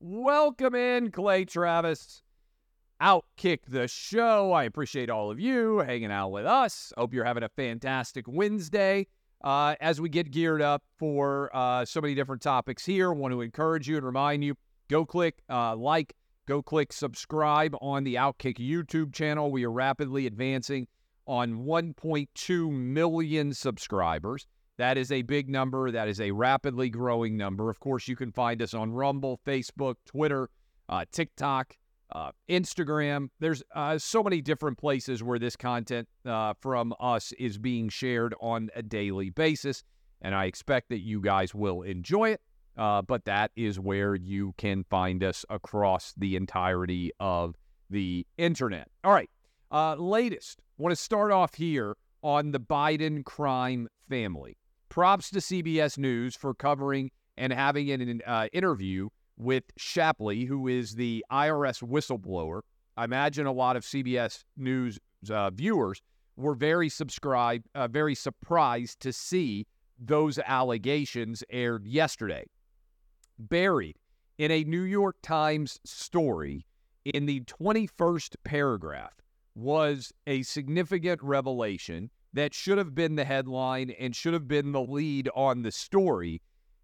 Welcome in, Clay Travis. Outkick the show. I appreciate all of you hanging out with us. Hope you're having a fantastic Wednesday. Uh, as we get geared up for uh, so many different topics here, want to encourage you and remind you go click uh, like, go click subscribe on the Outkick YouTube channel. We are rapidly advancing on 1.2 million subscribers. That is a big number. That is a rapidly growing number. Of course, you can find us on Rumble, Facebook, Twitter, uh, TikTok, uh, Instagram. There's uh, so many different places where this content uh, from us is being shared on a daily basis. And I expect that you guys will enjoy it. Uh, but that is where you can find us across the entirety of the internet. All right. Uh, latest. Want to start off here on the Biden crime family. Props to CBS News for covering and having an uh, interview with Shapley, who is the IRS whistleblower. I imagine a lot of CBS News uh, viewers were very subscribed, uh, very surprised to see those allegations aired yesterday. Buried in a New York Times story in the 21st paragraph was a significant revelation that should have been the headline and should have been the lead on the story.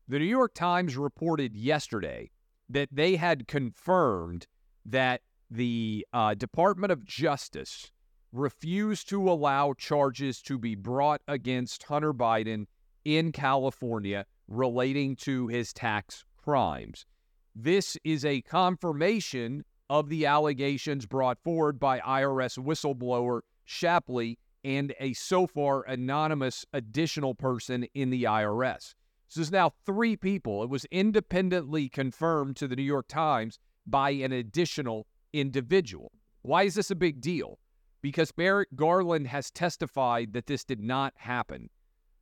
The New York Times reported yesterday that they had confirmed that the uh, Department of Justice refused to allow charges to be brought against Hunter Biden in California relating to his tax crimes. This is a confirmation of the allegations brought forward by IRS whistleblower Shapley and a so far anonymous additional person in the IRS. This is now three people. It was independently confirmed to the New York Times by an additional individual. Why is this a big deal? Because Merrick Garland has testified that this did not happen.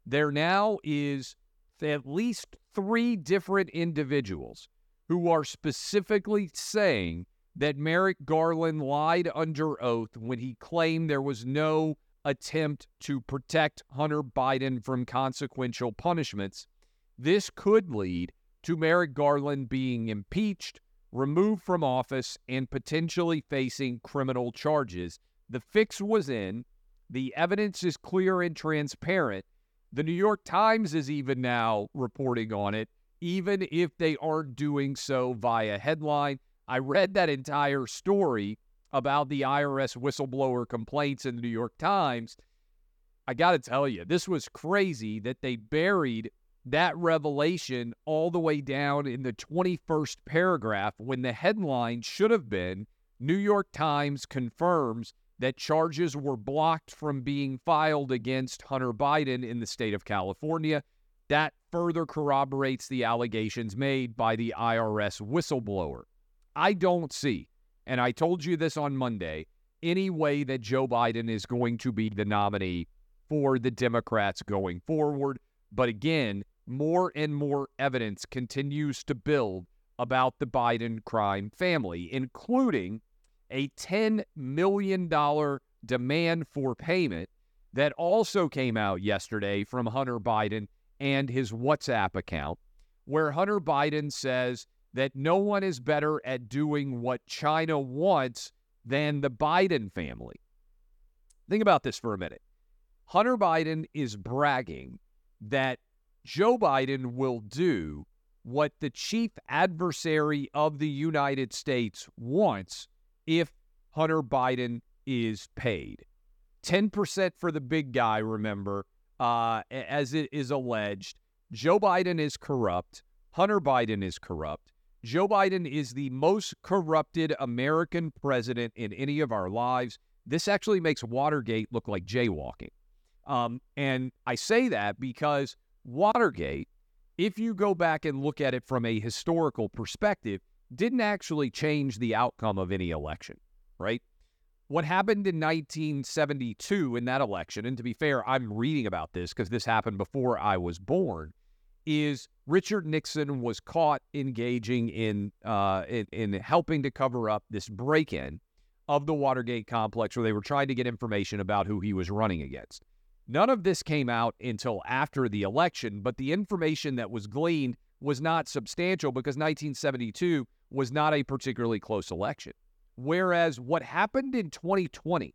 There now is at least three different individuals who are specifically saying that Merrick Garland lied under oath when he claimed there was no attempt to protect Hunter Biden from consequential punishments. This could lead to Merrick Garland being impeached, removed from office, and potentially facing criminal charges. The fix was in. The evidence is clear and transparent. The New York Times is even now reporting on it, even if they aren't doing so via headline. I read that entire story about the IRS whistleblower complaints in the New York Times. I got to tell you, this was crazy that they buried that revelation all the way down in the 21st paragraph when the headline should have been New York Times confirms that charges were blocked from being filed against Hunter Biden in the state of California. That further corroborates the allegations made by the IRS whistleblower. I don't see and I told you this on Monday, any way that Joe Biden is going to be the nominee for the Democrats going forward. But again, more and more evidence continues to build about the Biden crime family, including a $10 million demand for payment that also came out yesterday from Hunter Biden and his WhatsApp account, where Hunter Biden says that no one is better at doing what China wants than the Biden family. Think about this for a minute. Hunter Biden is bragging that Joe Biden will do what the chief adversary of the United States wants if Hunter Biden is paid. 10% for the big guy, remember, uh, as it is alleged. Joe Biden is corrupt. Hunter Biden is corrupt. Joe Biden is the most corrupted American president in any of our lives. This actually makes Watergate look like jaywalking. Um, and I say that because Watergate, if you go back and look at it from a historical perspective, didn't actually change the outcome of any election, right? What happened in 1972 in that election, and to be fair, I'm reading about this because this happened before I was born, is Richard Nixon was caught engaging in, uh, in, in helping to cover up this break-in of the Watergate complex where they were trying to get information about who he was running against. None of this came out until after the election, but the information that was gleaned was not substantial because 1972 was not a particularly close election. Whereas what happened in 2020,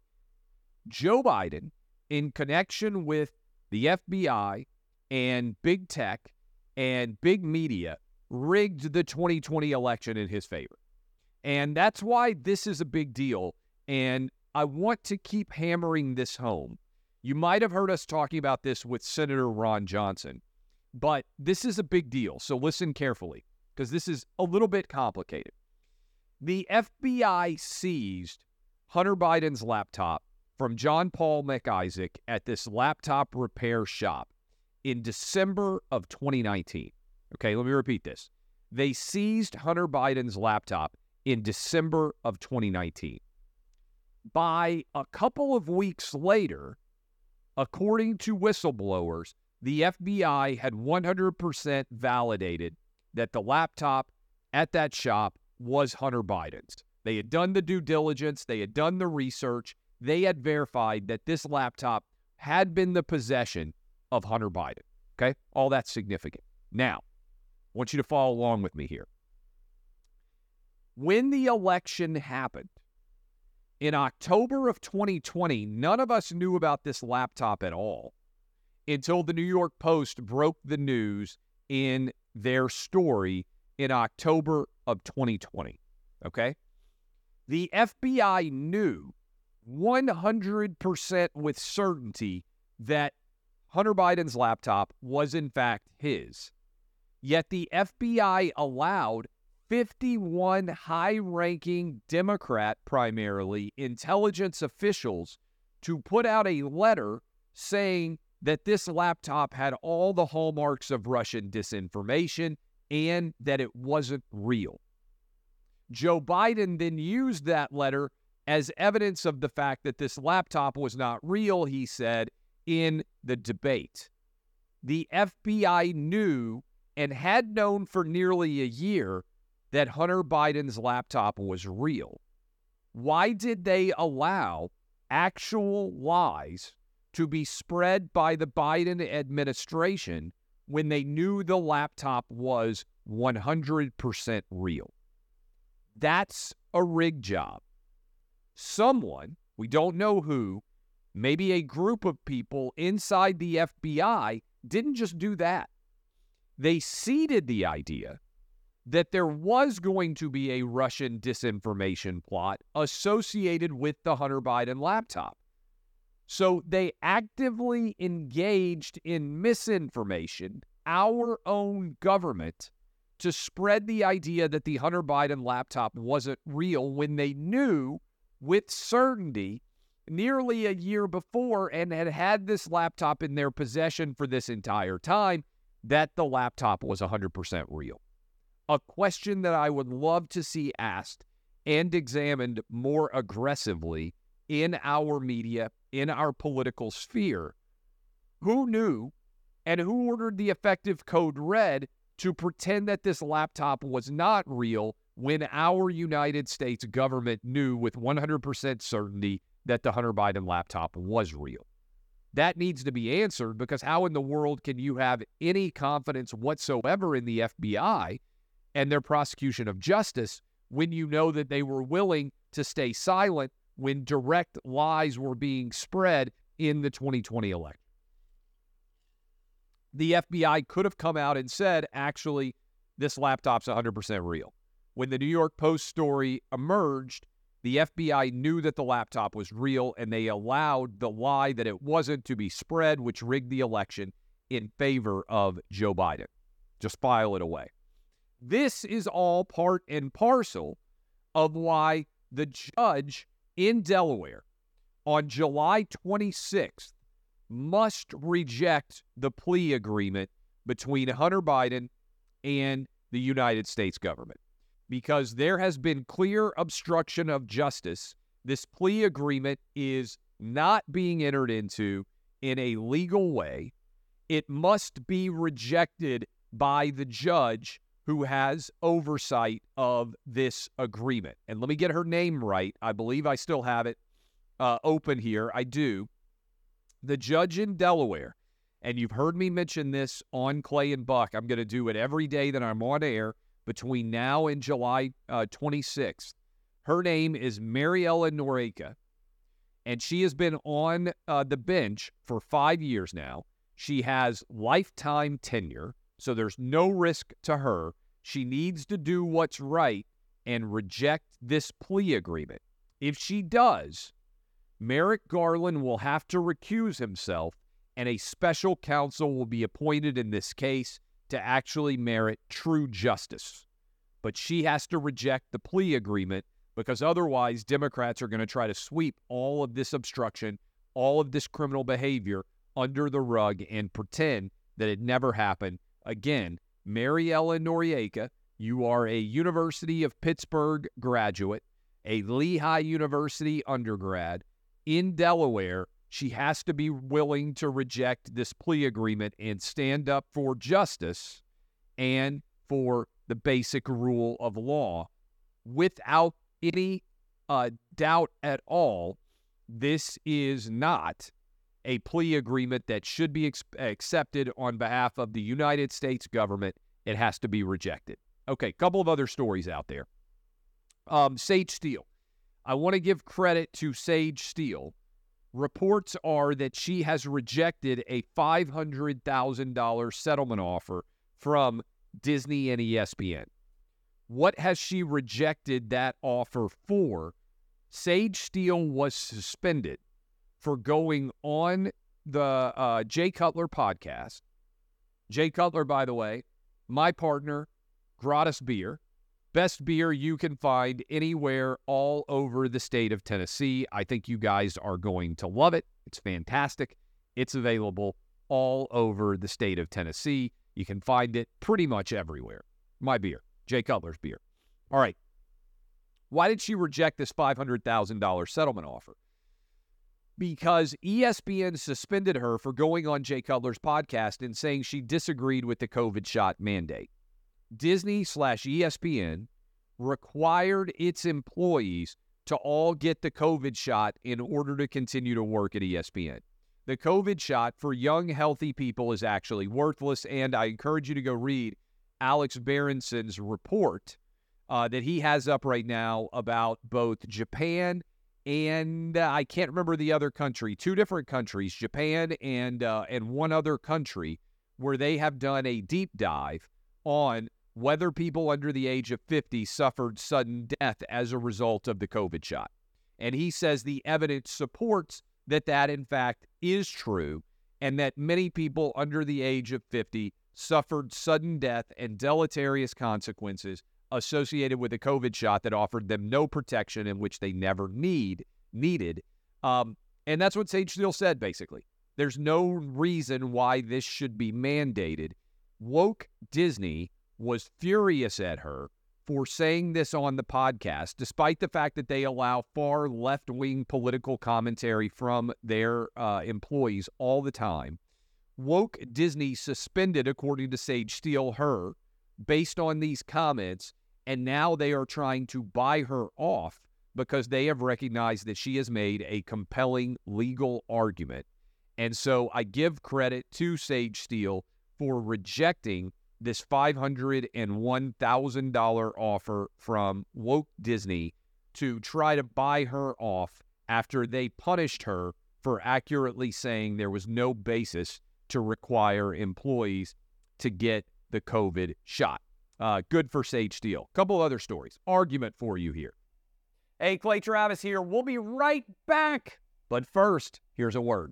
Joe Biden, in connection with the FBI and big tech and big media, rigged the 2020 election in his favor. And that's why this is a big deal. And I want to keep hammering this home. You might have heard us talking about this with Senator Ron Johnson, but this is a big deal. So listen carefully because this is a little bit complicated. The FBI seized Hunter Biden's laptop from John Paul Mac Isaac at this laptop repair shop in December of 2019. Okay, let me repeat this. They seized Hunter Biden's laptop in December of 2019. By a couple of weeks later, according to whistleblowers, the FBI had 100% validated that the laptop at that shop was Hunter Biden's. They had done the due diligence, they had done the research, they had verified that this laptop had been the possession of Hunter Biden. Okay? All that's significant. Now, I want you to follow along with me here. When the election happened in October of 2020, none of us knew about this laptop at all until the New York Post broke the news in their story in October of 2020. Okay? The FBI knew 100% with certainty that Hunter Biden's laptop was in fact his. Yet the FBI allowed 51 high ranking Democrat, primarily intelligence officials, to put out a letter saying that this laptop had all the hallmarks of Russian disinformation and that it wasn't real. Joe Biden then used that letter as evidence of the fact that this laptop was not real, he said, in the debate. The FBI knew and had known for nearly a year that Hunter Biden's laptop was real. Why did they allow actual lies to be spread by the Biden administration when they knew the laptop was 100% real? That's a rig job. Someone, we don't know who, maybe a group of people inside the FBI didn't just do that. They seeded the idea that there was going to be a Russian disinformation plot associated with the Hunter Biden laptop. So they actively engaged in misinformation, our own government, to spread the idea that the Hunter Biden laptop wasn't real when they knew with certainty nearly a year before and had had this laptop in their possession for this entire time that the laptop was 100% real. A question that I would love to see asked and examined more aggressively in our media, in our political sphere. Who knew and who ordered the effective code red to pretend that this laptop was not real when our United States government knew with 100% certainty that the Hunter Biden laptop was real. That needs to be answered because how in the world can you have any confidence whatsoever in the FBI and their prosecution of justice when you know that they were willing to stay silent when direct lies were being spread in the 2020 election? The FBI could have come out and said, actually, this laptop's 100% real. When the New York Post story emerged, the FBI knew that the laptop was real and they allowed the lie that it wasn't to be spread, which rigged the election in favor of Joe Biden. Just file it away. This is all part and parcel of why the judge in Delaware on July 26th must reject the plea agreement between Hunter Biden and the United States government. Because there has been clear obstruction of justice. This plea agreement is not being entered into in a legal way. It must be rejected by the judge who has oversight of this agreement. And let me get her name right. I believe I still have it uh, open here. I do. The judge in Delaware, and you've heard me mention this on Clay and Buck. I'm going to do it every day that I'm on air between now and July uh, 26th. Her name is Maryellen Noreika, and she has been on uh, the bench for five years now. She has lifetime tenure, so there's no risk to her. She needs to do what's right and reject this plea agreement. If she does, Merrick Garland will have to recuse himself, and a special counsel will be appointed in this case to actually merit true justice. But she has to reject the plea agreement because otherwise, Democrats are going to try to sweep all of this obstruction, all of this criminal behavior under the rug and pretend that it never happened. Again, Maryellen Noreika, you are a University of Pittsburgh graduate, a Lehigh University undergrad in Delaware. She has to be willing to reject this plea agreement and stand up for justice and for the basic rule of law. Without any uh, doubt at all, this is not a plea agreement that should be ex- accepted on behalf of the United States government. It has to be rejected. Okay, couple of other stories out there. Um, Sage Steele. I want to give credit to Sage Steele. Reports are that she has rejected a $500,000 settlement offer from Disney and ESPN. What has she rejected that offer for? Sage Steele was suspended for going on the uh, Jay Cutler podcast. Jay Cutler, by the way, my partner, Gratis Beer, best beer you can find anywhere all over the state of Tennessee. I think you guys are going to love it. It's fantastic. It's available all over the state of Tennessee. You can find it pretty much everywhere. My beer. Jay Cutler's beer. All right. Why did she reject this $500,000 settlement offer? Because ESPN suspended her for going on Jay Cutler's podcast and saying she disagreed with the COVID shot mandate. Disney slash ESPN required its employees to all get the COVID shot in order to continue to work at ESPN. The COVID shot for young, healthy people is actually worthless, and I encourage you to go read Alex Berenson's report uh, that he has up right now about both Japan and uh, I can't remember the other country, two different countries, Japan and uh, and one other country, where they have done a deep dive on whether people under the age of 50 suffered sudden death as a result of the COVID shot. And he says the evidence supports that that in fact is true and that many people under the age of 50 suffered sudden death and deleterious consequences associated with a COVID shot that offered them no protection in which they never need needed. Um, and that's what Sage Steele said, basically. There's no reason why this should be mandated. Woke Disney was furious at her for saying this on the podcast, despite the fact that they allow far left wing political commentary from their uh, employees all the time. Woke Disney suspended, according to Sage Steele, her based on these comments, and now they are trying to buy her off because they have recognized that she has made a compelling legal argument. And so I give credit to Sage Steele for rejecting this $501,000 offer from Woke Disney to try to buy her off after they punished her for accurately saying there was no basis to require employees to get the COVID shot. Uh, good for Sage Steele. Couple other stories. Argument for you here. Hey, Clay Travis here. We'll be right back. But first, here's a word.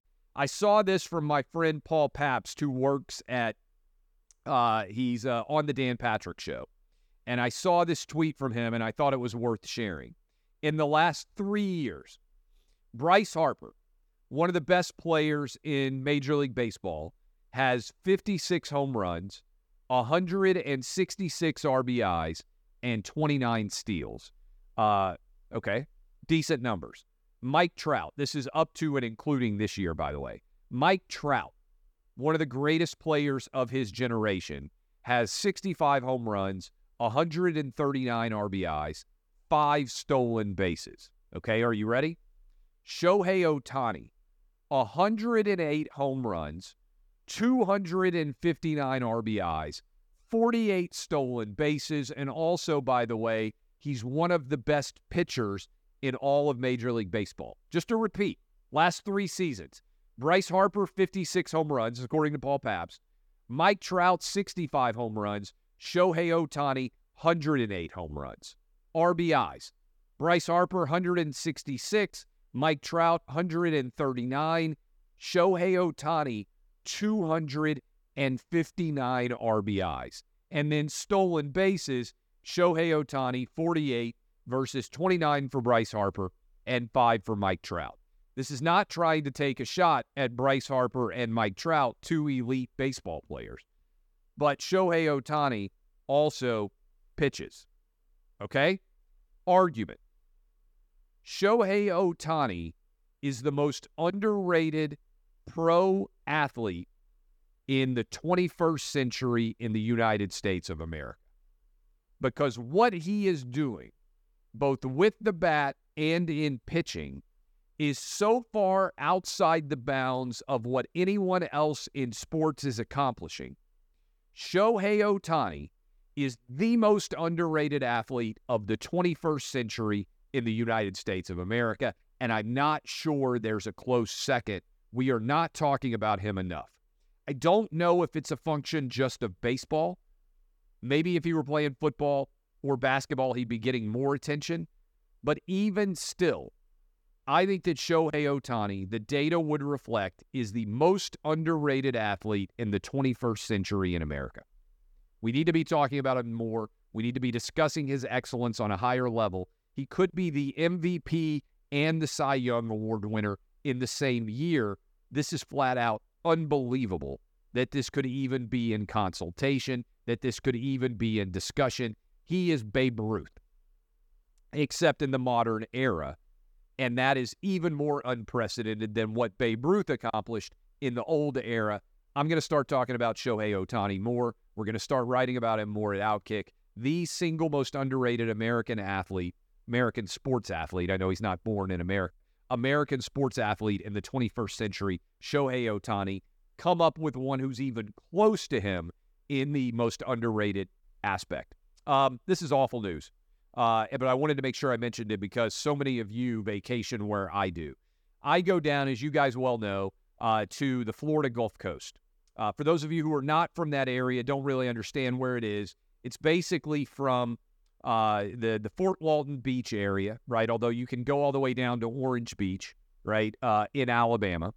I saw this from my friend Paul Pabst, who works at, uh, he's uh, on the Dan Patrick Show. And I saw this tweet from him and I thought it was worth sharing. In the last three years, Bryce Harper, one of the best players in Major League Baseball, has 56 home runs, 166 RBIs, and 29 steals. Uh, okay, decent numbers. Mike Trout, this is up to and including this year, by the way. Mike Trout, one of the greatest players of his generation, has 65 home runs, 139 RBIs, five stolen bases. Okay, are you ready? Shohei Ohtani, 108 home runs, 259 RBIs, 48 stolen bases, and also, by the way, he's one of the best pitchers in all of Major League Baseball. Just to repeat, last three seasons, Bryce Harper, 56 home runs, according to Paul Pabst. Mike Trout, 65 home runs. Shohei Ohtani, 108 home runs. RBIs, Bryce Harper, 166. Mike Trout, 139. Shohei Ohtani, 259 RBIs. And then stolen bases, Shohei Ohtani, 48 versus 29 for Bryce Harper and 5 for Mike Trout. This is not trying to take a shot at Bryce Harper and Mike Trout, two elite baseball players. But Shohei Ohtani also pitches. Okay? Argument. Shohei Ohtani is the most underrated pro athlete in the 21st century in the United States of America. Because what he is doing, both with the bat and in pitching, is so far outside the bounds of what anyone else in sports is accomplishing. Shohei Ohtani is the most underrated athlete of the 21st century in the United States of America, and I'm not sure there's a close second. We are not talking about him enough. I don't know if it's a function just of baseball. Maybe if he were playing football or basketball, he'd be getting more attention. But even still, I think that Shohei Ohtani, the data would reflect, is the most underrated athlete in the 21st century in America. We need to be talking about him more. We need to be discussing his excellence on a higher level. He could be the MVP and the Cy Young Award winner in the same year. This is flat out unbelievable that this could even be in consultation, that this could even be in discussion. He is Babe Ruth, except in the modern era. And that is even more unprecedented than what Babe Ruth accomplished in the old era. I'm going to start talking about Shohei Ohtani more. We're going to start writing about him more at Outkick. The single most underrated American athlete, American sports athlete. I know he's not born in America. American sports athlete in the 21st century, Shohei Ohtani. come up with one who's even close to him in the most underrated aspect. Um, this is awful news, uh, but I wanted to make sure I mentioned it because so many of you vacation where I do. I go down, as you guys well know, uh, to the Florida Gulf Coast. Uh, for those of you who are not from that area, don't really understand where it is. It's basically from uh, the the Fort Walton Beach area, right? Although you can go all the way down to Orange Beach, right, uh, in Alabama.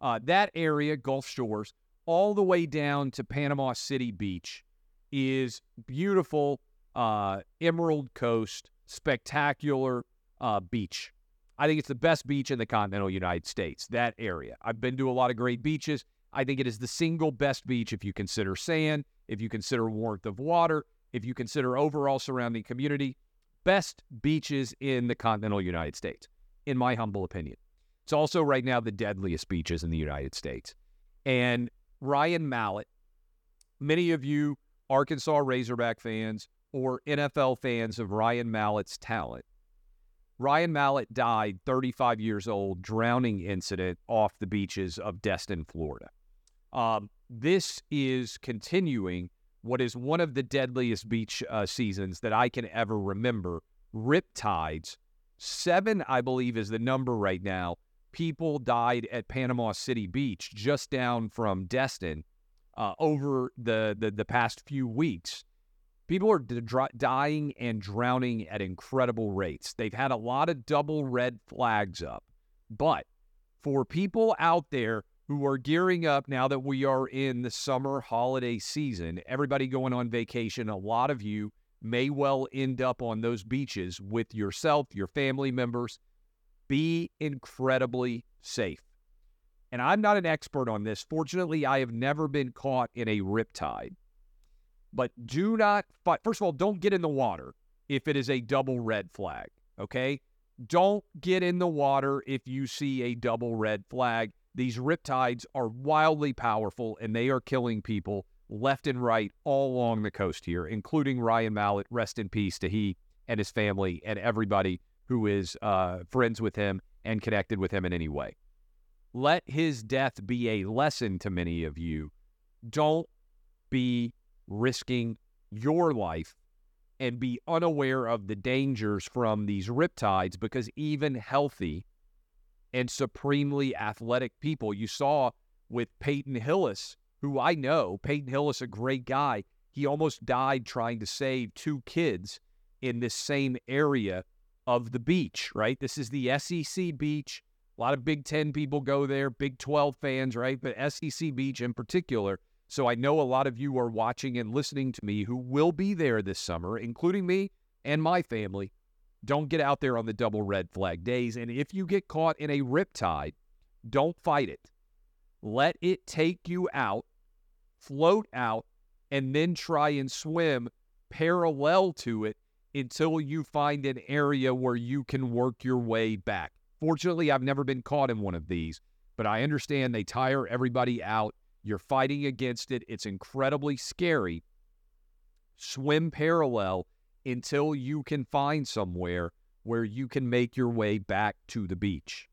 Uh, that area, Gulf Shores, all the way down to Panama City Beach, is beautiful, uh, Emerald Coast, spectacular uh, beach. I think it's the best beach in the continental United States. That area. I've been to a lot of great beaches. I think it is the single best beach if you consider sand, if you consider warmth of water, if you consider overall surrounding community, best beaches in the continental United States, in my humble opinion. It's also right now the deadliest beaches in the United States. And Ryan Mallett, many of you Arkansas Razorback fans or NFL fans of Ryan Mallett's talent. Ryan Mallett died 35 years old, drowning incident off the beaches of Destin, Florida. Um, this is continuing what is one of the deadliest beach uh, seasons that I can ever remember. Rip tides, seven, I believe, is the number right now. People died at Panama City Beach, just down from Destin, uh, over the, the the past few weeks. People are dying and drowning at incredible rates. They've had a lot of double red flags up. But for people out there who are gearing up now that we are in the summer holiday season, everybody going on vacation, a lot of you may well end up on those beaches with yourself, your family members. Be incredibly safe. And I'm not an expert on this. Fortunately, I have never been caught in a riptide. But do not fight. First of all, don't get in the water if it is a double red flag. Okay. Don't get in the water if you see a double red flag. These riptides are wildly powerful and they are killing people left and right all along the coast here, including Ryan Mallett. Rest in peace to he and his family and everybody who is uh, friends with him and connected with him in any way. Let his death be a lesson to many of you. Don't be risking your life and be unaware of the dangers from these riptides because even healthy and supremely athletic people, you saw with Peyton Hillis, who I know, Peyton Hillis, a great guy, he almost died trying to save two kids in this same area of the beach, right? This is the SEC beach. A lot of Big Ten people go there, Big 12 fans, right? But SEC beach in particular. So I know a lot of you are watching and listening to me who will be there this summer, including me and my family. Don't get out there on the double red flag days. And if you get caught in a riptide, don't fight it. Let it take you out, float out, and then try and swim parallel to it until you find an area where you can work your way back. Fortunately, I've never been caught in one of these, but I understand they tire everybody out you're fighting against it. It's incredibly scary. Swim parallel until you can find somewhere where you can make your way back to the beach.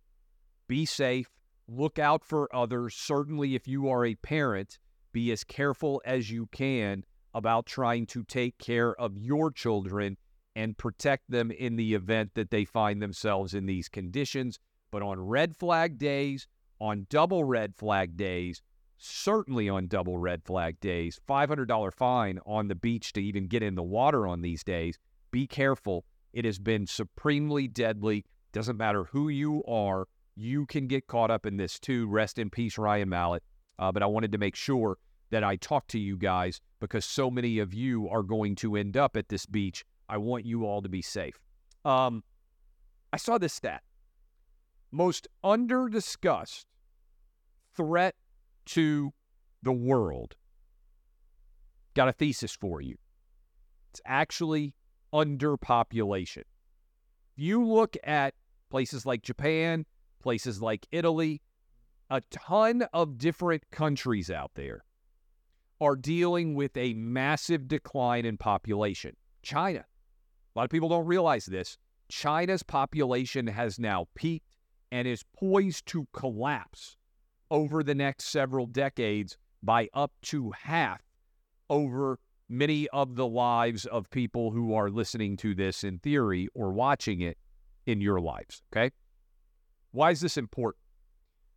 Be safe. Look out for others. Certainly, if you are a parent, be as careful as you can about trying to take care of your children and protect them in the event that they find themselves in these conditions. But on red flag days, on double red flag days, certainly on double red flag days. $500 fine on the beach to even get in the water on these days. Be careful. It has been supremely deadly. Doesn't matter who you are, you can get caught up in this too. Rest in peace, Ryan Mallett. Uh, but I wanted to make sure that I talk to you guys because so many of you are going to end up at this beach. I want you all to be safe. Um, I saw this stat. Most under discussed threat to the world. Got a thesis for you. It's actually underpopulation. If you look at places like Japan, places like Italy, a ton of different countries out there are dealing with a massive decline in population. China, a lot of people don't realize this. China's population has now peaked and is poised to collapse over the next several decades by up to half over many of the lives of people who are listening to this in theory or watching it in your lives. Okay. Why is this important?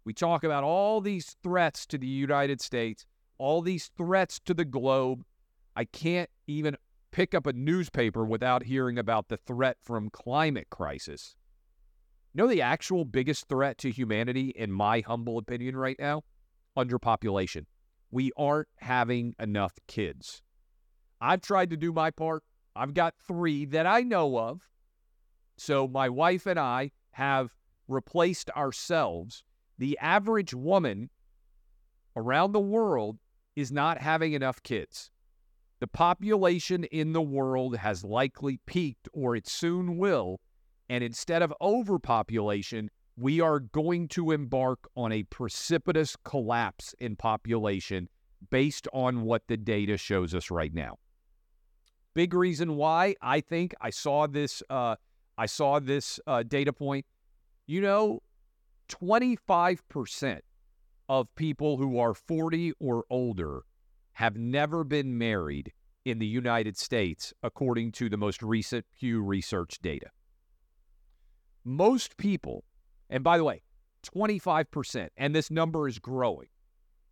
We talk about all these threats to the United States, all these threats to the globe. I can't even pick up a newspaper without hearing about the threat from climate crisis. You know the actual biggest threat to humanity, in my humble opinion, right now? Underpopulation. We aren't having enough kids. I've tried to do my part. I've got three that I know of. So my wife and I have replaced ourselves. The average woman around the world is not having enough kids. The population in the world has likely peaked, or it soon will, and instead of overpopulation, we are going to embark on a precipitous collapse in population based on what the data shows us right now. Big reason why I think I saw this. Uh, I saw this uh, data point. You know, 25% of people who are 40 or older have never been married in the United States, according to the most recent Pew Research data. Most people, and by the way, 25%, and this number is growing.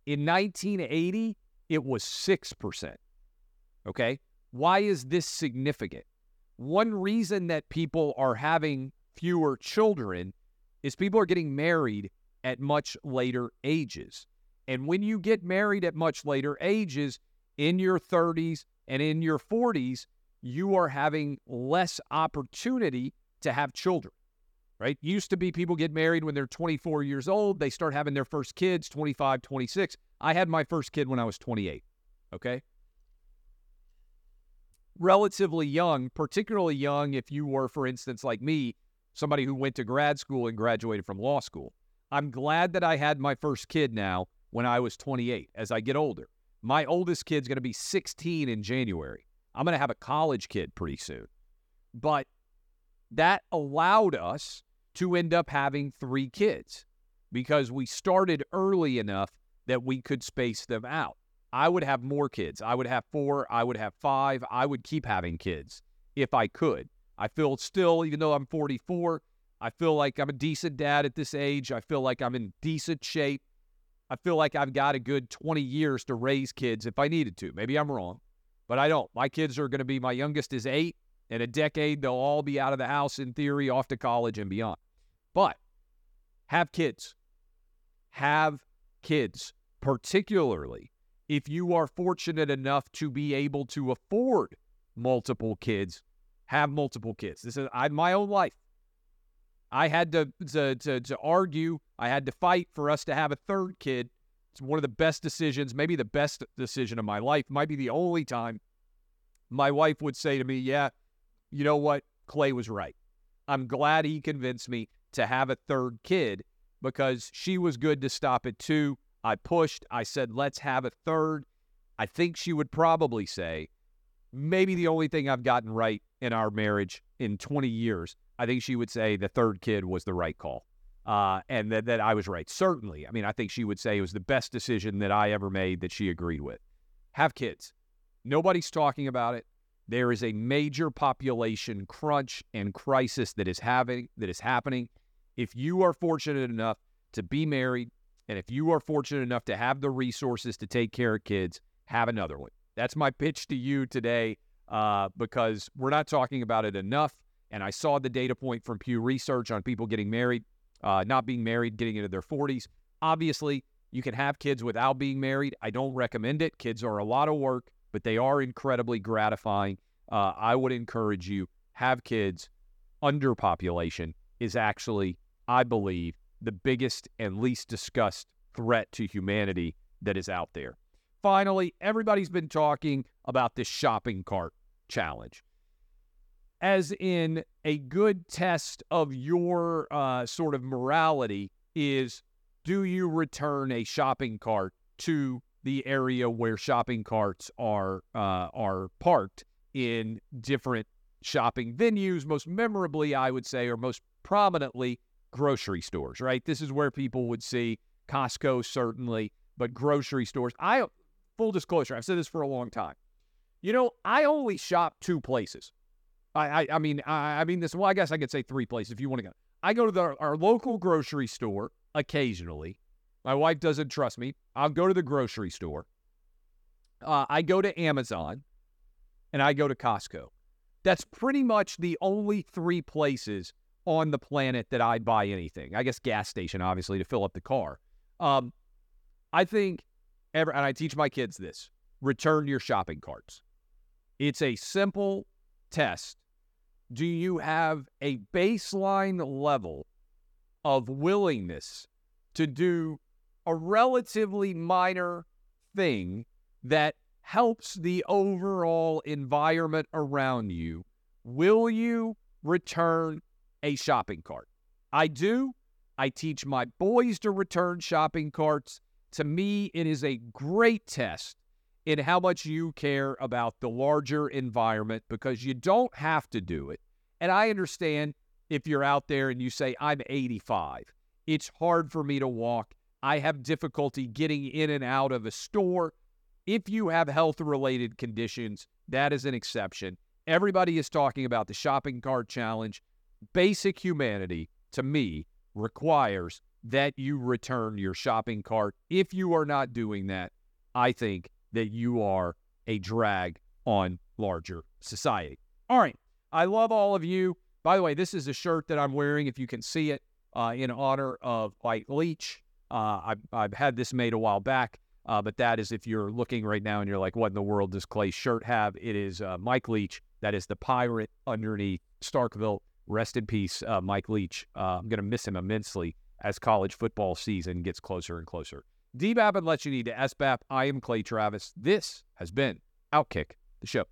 In 1980, it was 6%. Okay? Why is this significant? One reason that people are having fewer children is people are getting married at much later ages. And when you get married at much later ages, in your 30s and in your 40s, you are having less opportunity to have children, right? Used to be people get married when they're 24 years old. They start having their first kids 25, 26. I had my first kid when I was 28, okay? Relatively young, particularly young if you were, for instance, like me, somebody who went to grad school and graduated from law school. I'm glad that I had my first kid now when I was 28 as I get older. My oldest kid's going to be 16 in January. I'm going to have a college kid pretty soon. But that allowed us to end up having three kids because we started early enough that we could space them out. I would have more kids. I would have four. I would have five. I would keep having kids if I could. I feel still, even though I'm 44, I feel like I'm a decent dad at this age. I feel like I'm in decent shape. I feel like I've got a good 20 years to raise kids if I needed to. Maybe I'm wrong, but I don't. My kids are going to be, my youngest is eight. In a decade, they'll all be out of the house in theory, off to college and beyond. But have kids. Have kids, particularly if you are fortunate enough to be able to afford multiple kids. Have multiple kids. This is I, my own life. I had to, to, to, to argue, I had to fight for us to have a third kid. It's one of the best decisions, maybe the best decision of my life. Might be the only time my wife would say to me, Yeah, you know what? Clay was right. I'm glad he convinced me to have a third kid because she was good to stop at two. I pushed. I said, let's have a third. I think she would probably say, maybe the only thing I've gotten right in our marriage in 20 years I think she would say the third kid was the right call. Uh, and that, that I was right. Certainly. I mean, I think she would say it was the best decision that I ever made that she agreed with. Have kids. Nobody's talking about it. There is a major population crunch and crisis that is having that is happening. If you are fortunate enough to be married, and if you are fortunate enough to have the resources to take care of kids, have another one. That's my pitch to you today, uh, because we're not talking about it enough. And I saw the data point from Pew Research on people getting married, uh, not being married, getting into their 40s. Obviously, you can have kids without being married. I don't recommend it. Kids are a lot of work, but they are incredibly gratifying. Uh, I would encourage you have kids. Underpopulation is actually, I believe, the biggest and least discussed threat to humanity that is out there. Finally, everybody's been talking about this shopping cart challenge as in a good test of your uh, sort of morality is do you return a shopping cart to the area where shopping carts are uh, are parked in different shopping venues most memorably i would say or most prominently grocery stores right? This is where people would see costco certainly but grocery stores. I full disclosure i've said this for a long time. You know i only shop two places I, I, I mean, I, I mean this. Well, I guess I could say three places if you want to go. I go to the, our local grocery store occasionally. My wife doesn't trust me. I'll go to the grocery store. Uh, I go to Amazon, and I go to Costco. That's pretty much the only three places on the planet that I'd buy anything. I guess gas station, obviously, to fill up the car. Um, I think, ever, and I teach my kids this: return your shopping carts. It's a simple test do you have a baseline level of willingness to do a relatively minor thing that helps the overall environment around you? Will you return a shopping cart? I do. I teach my boys to return shopping carts. To me, it is a great test in how much you care about the larger environment because you don't have to do it. And I understand if you're out there and you say, I'm 85, it's hard for me to walk. I have difficulty getting in and out of a store. If you have health related conditions, that is an exception. Everybody is talking about the shopping cart challenge. Basic humanity, to me, requires that you return your shopping cart. If you are not doing that, I think that you are a drag on larger society. All right. I love all of you. By the way, this is a shirt that I'm wearing, if you can see it, uh, in honor of Mike Leach. Uh, I've, I've had this made a while back, uh, but that is if you're looking right now and you're like, what in the world does Clay's shirt have? It is uh, Mike Leach. That is the pirate underneath Starkville. Rest in peace, uh, Mike Leach. Uh, I'm going to miss him immensely as college football season gets closer and closer. DBAP and let you need to SBAP. I am Clay Travis. This has been Outkick the show.